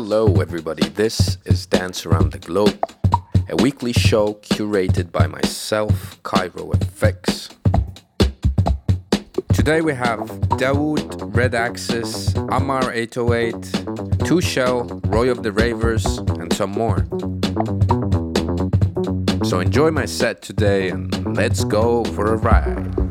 Hello, everybody. This is Dance Around the Globe, a weekly show curated by myself, Cairo FX. Today we have Dawood, Red Axes, Amar 808, Two Shell, Roy of the Ravers, and some more. So enjoy my set today and let's go for a ride.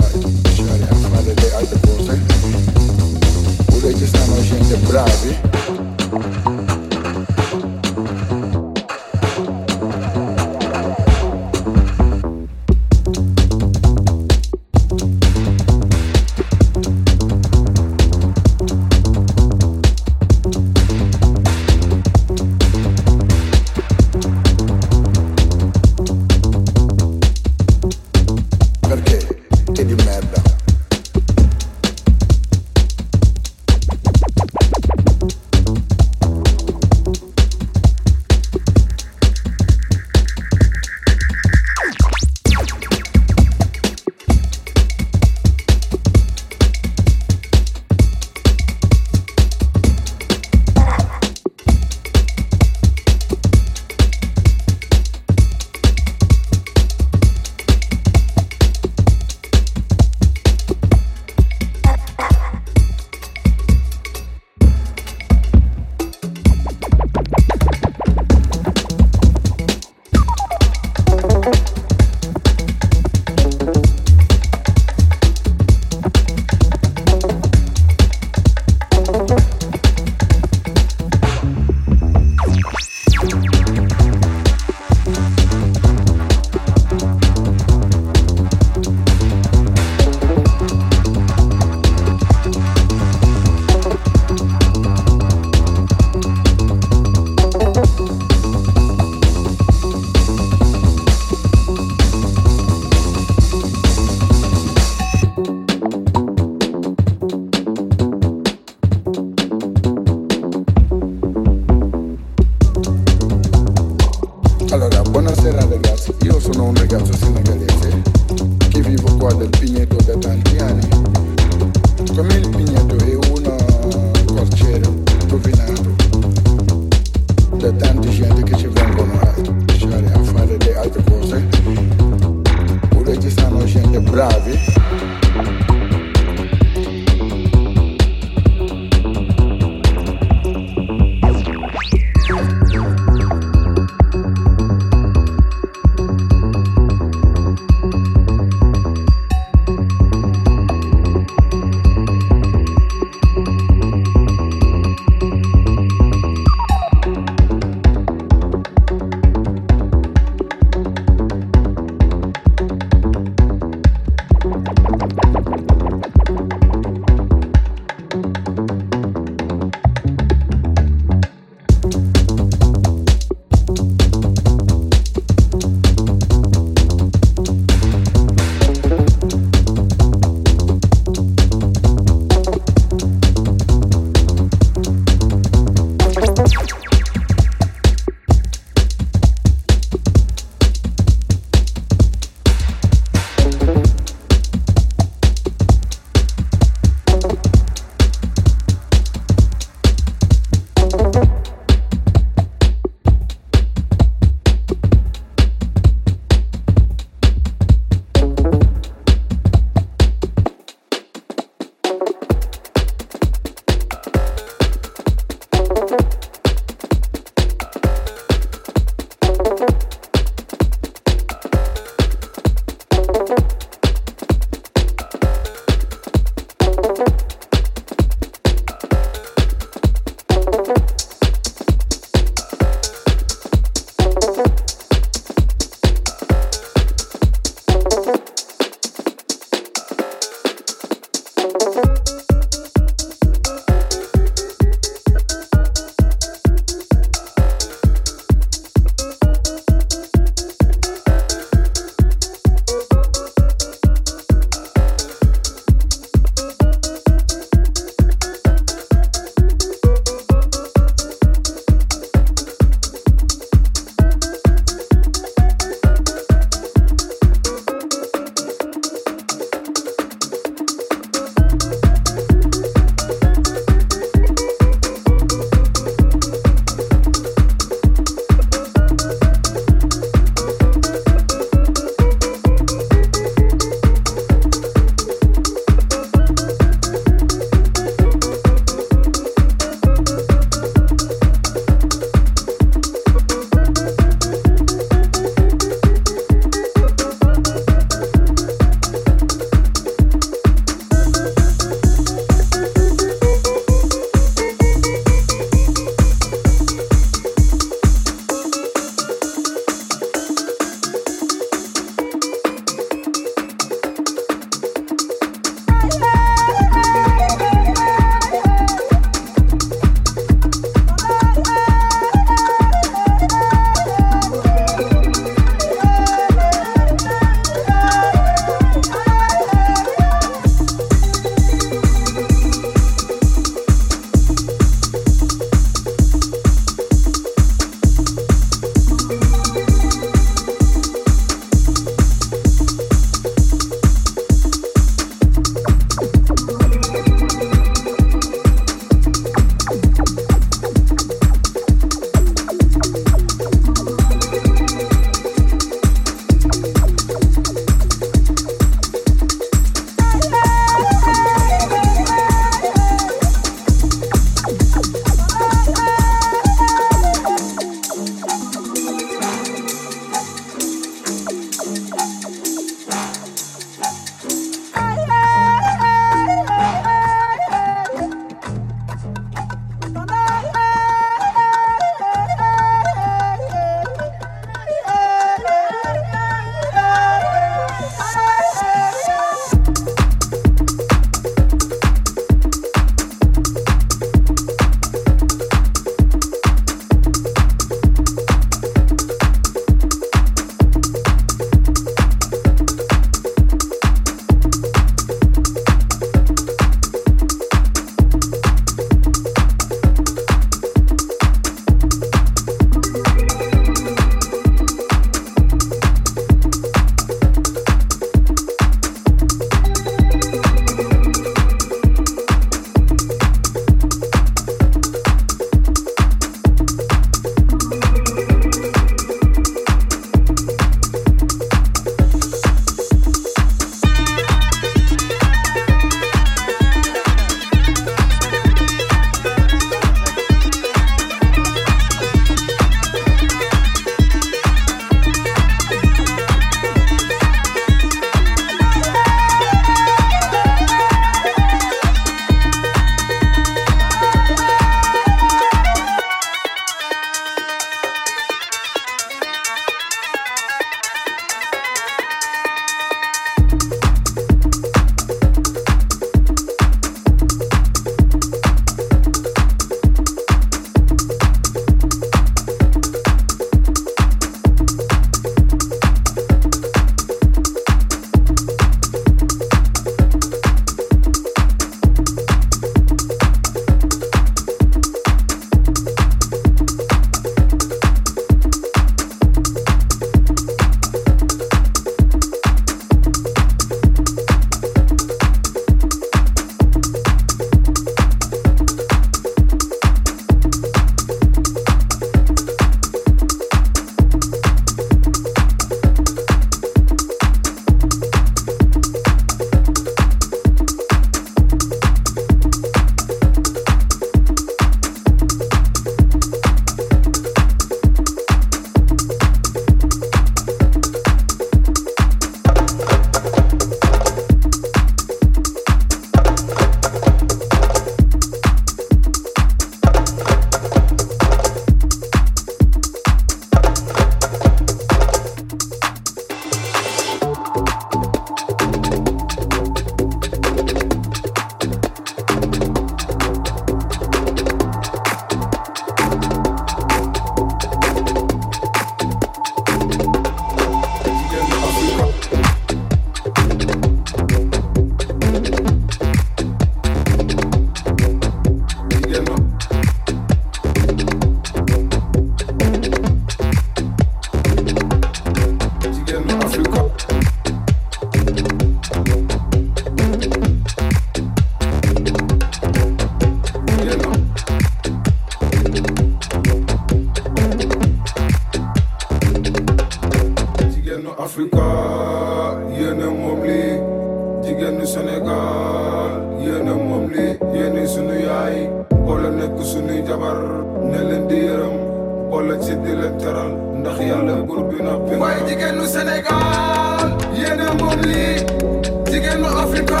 Africa,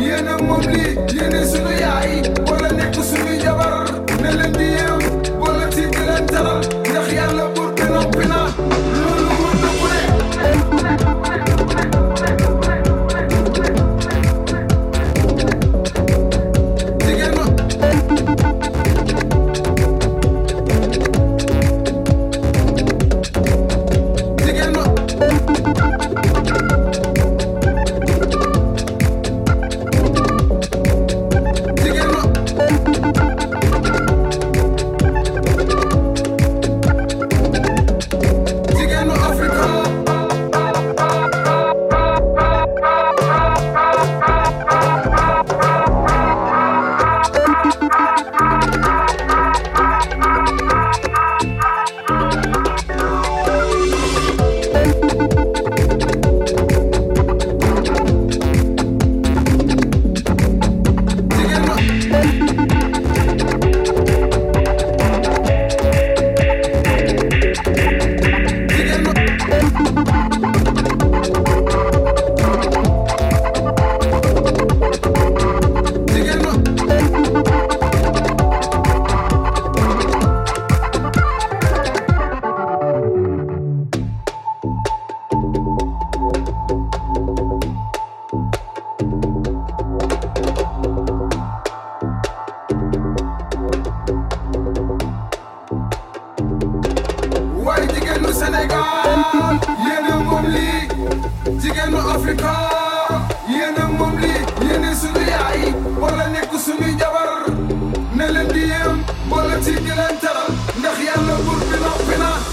yene mobli, yene sila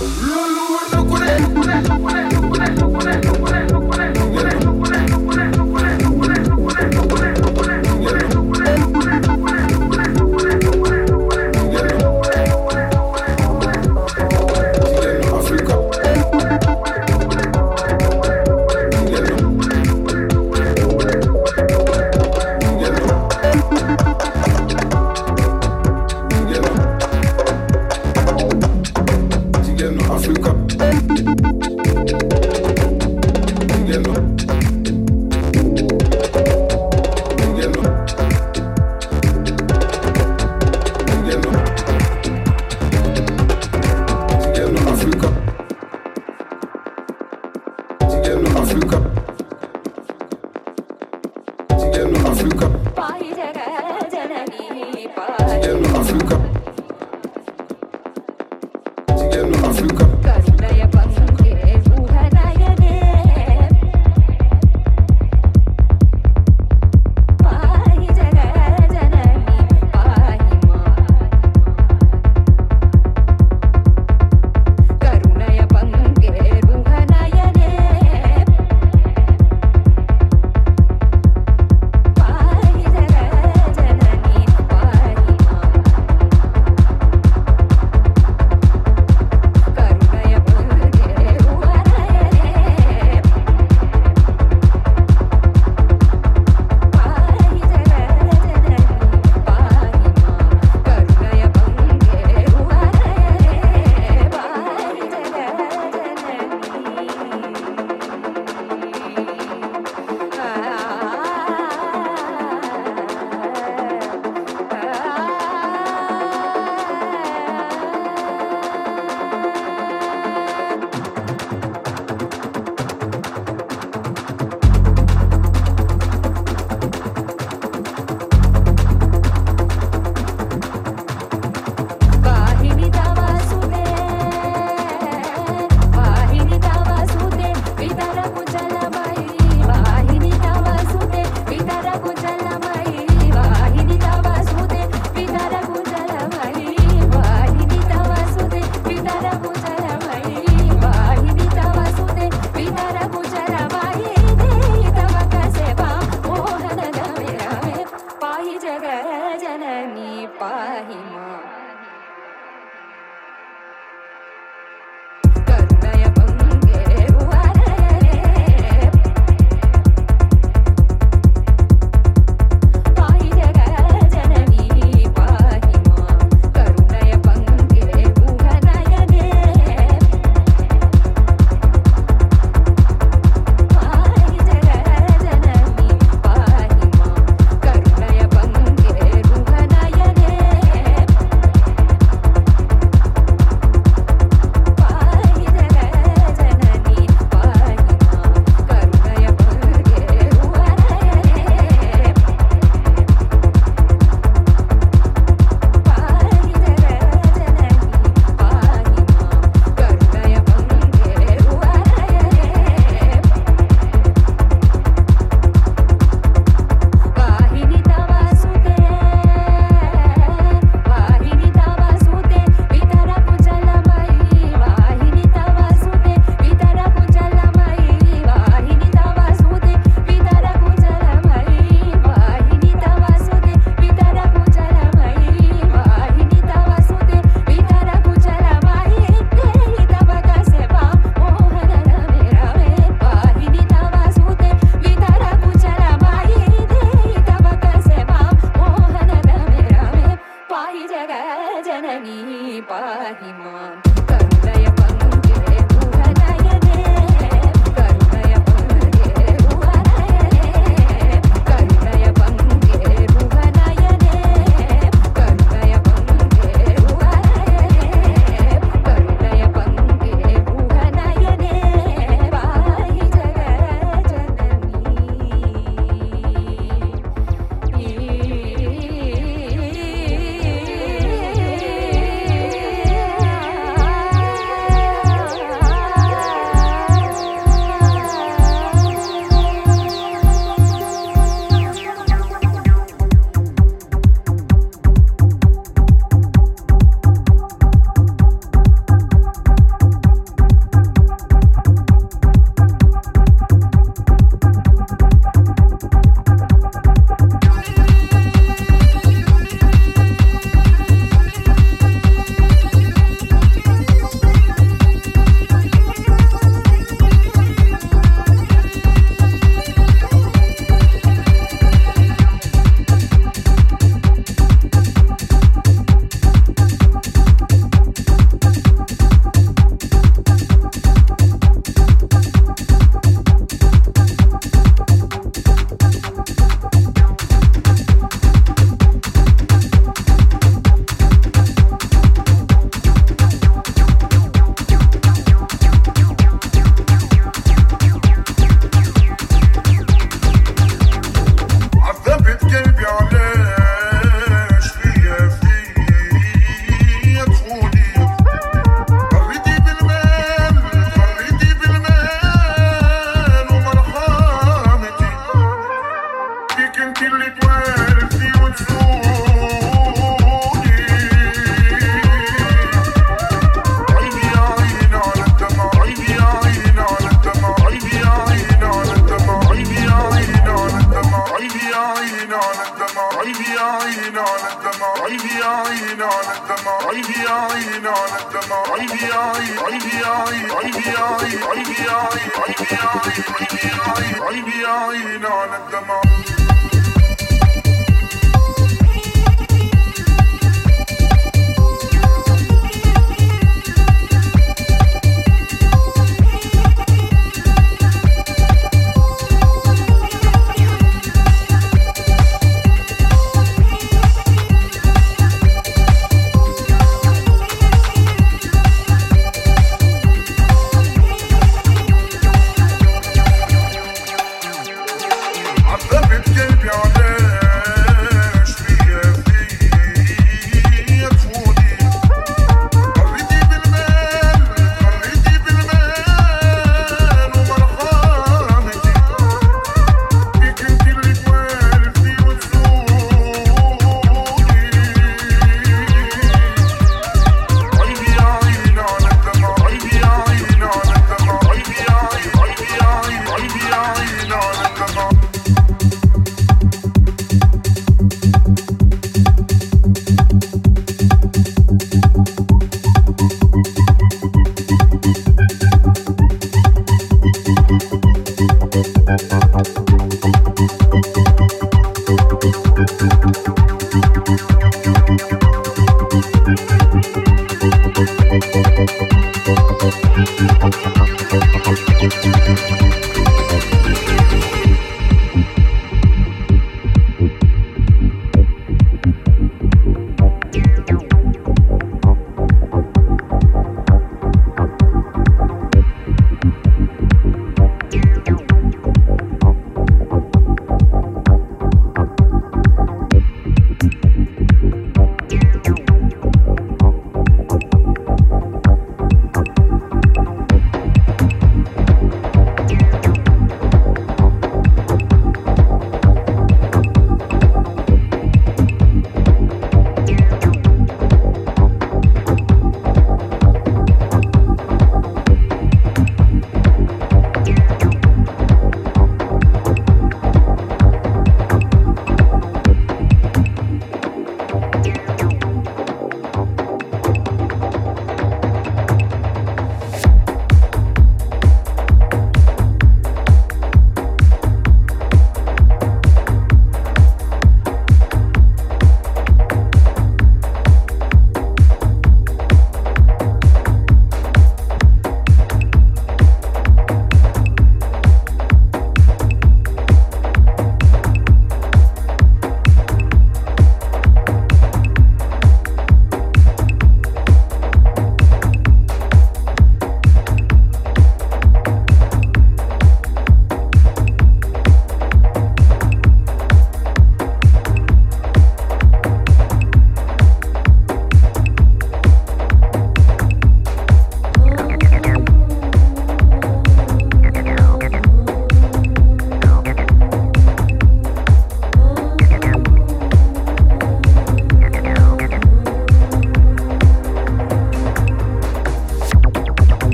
Música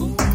Ooh.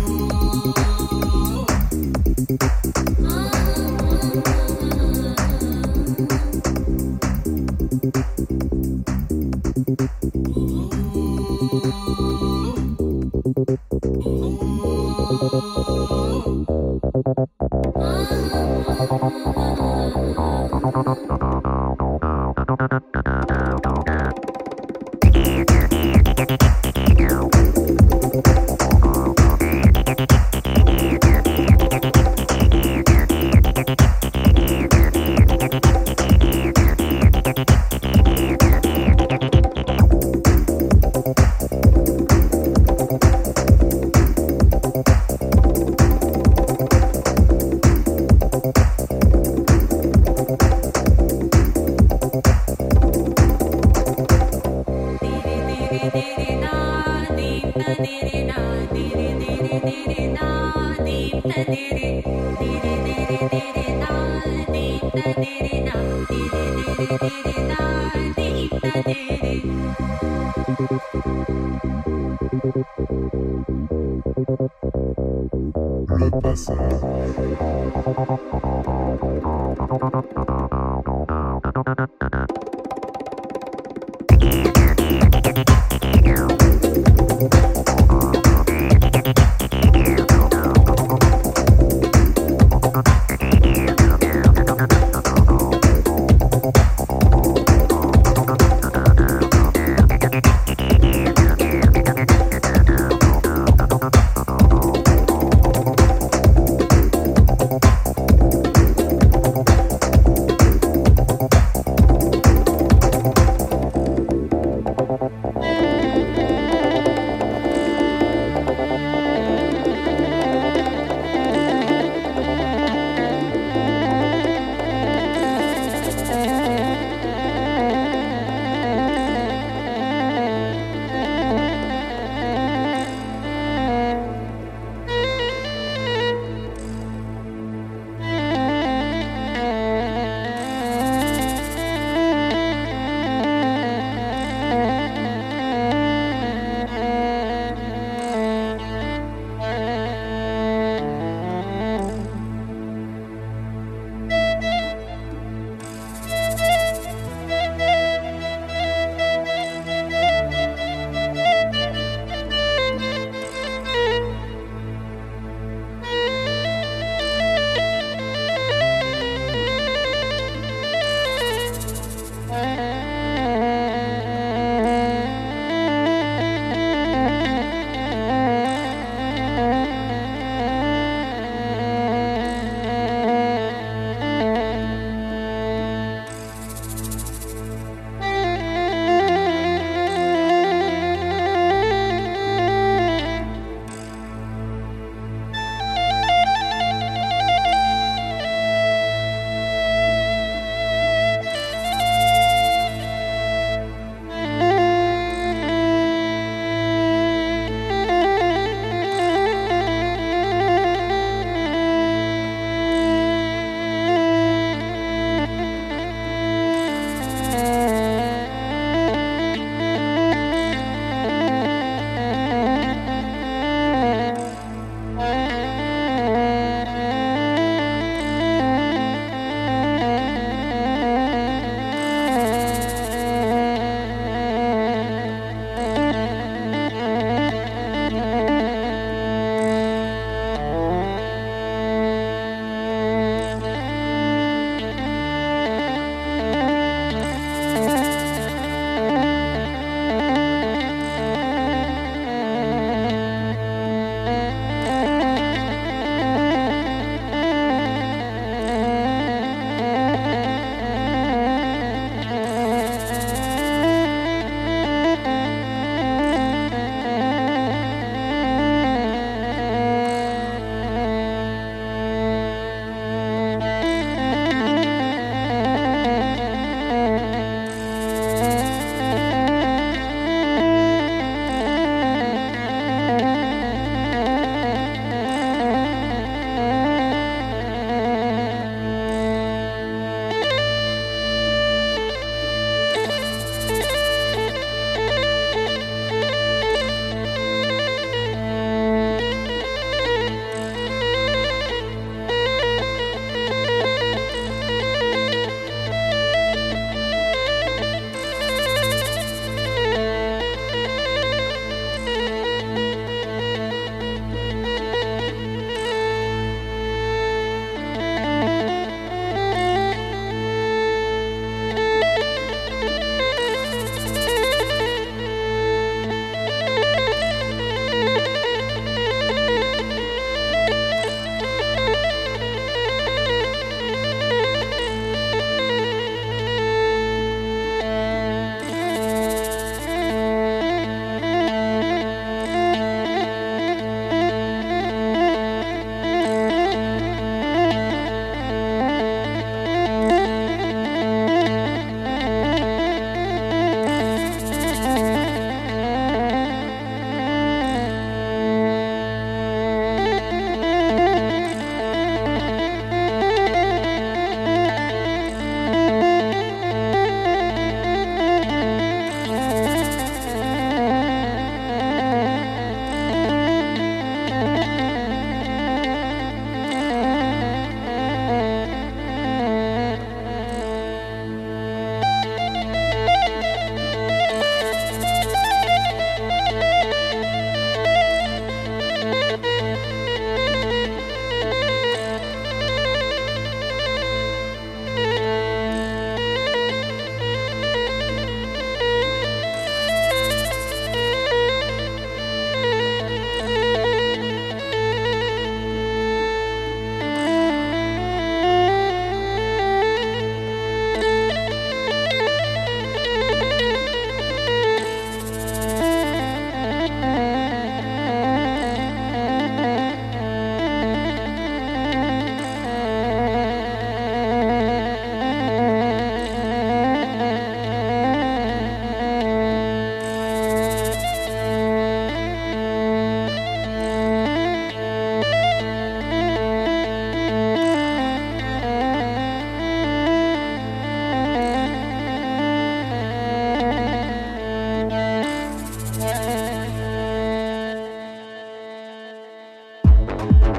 you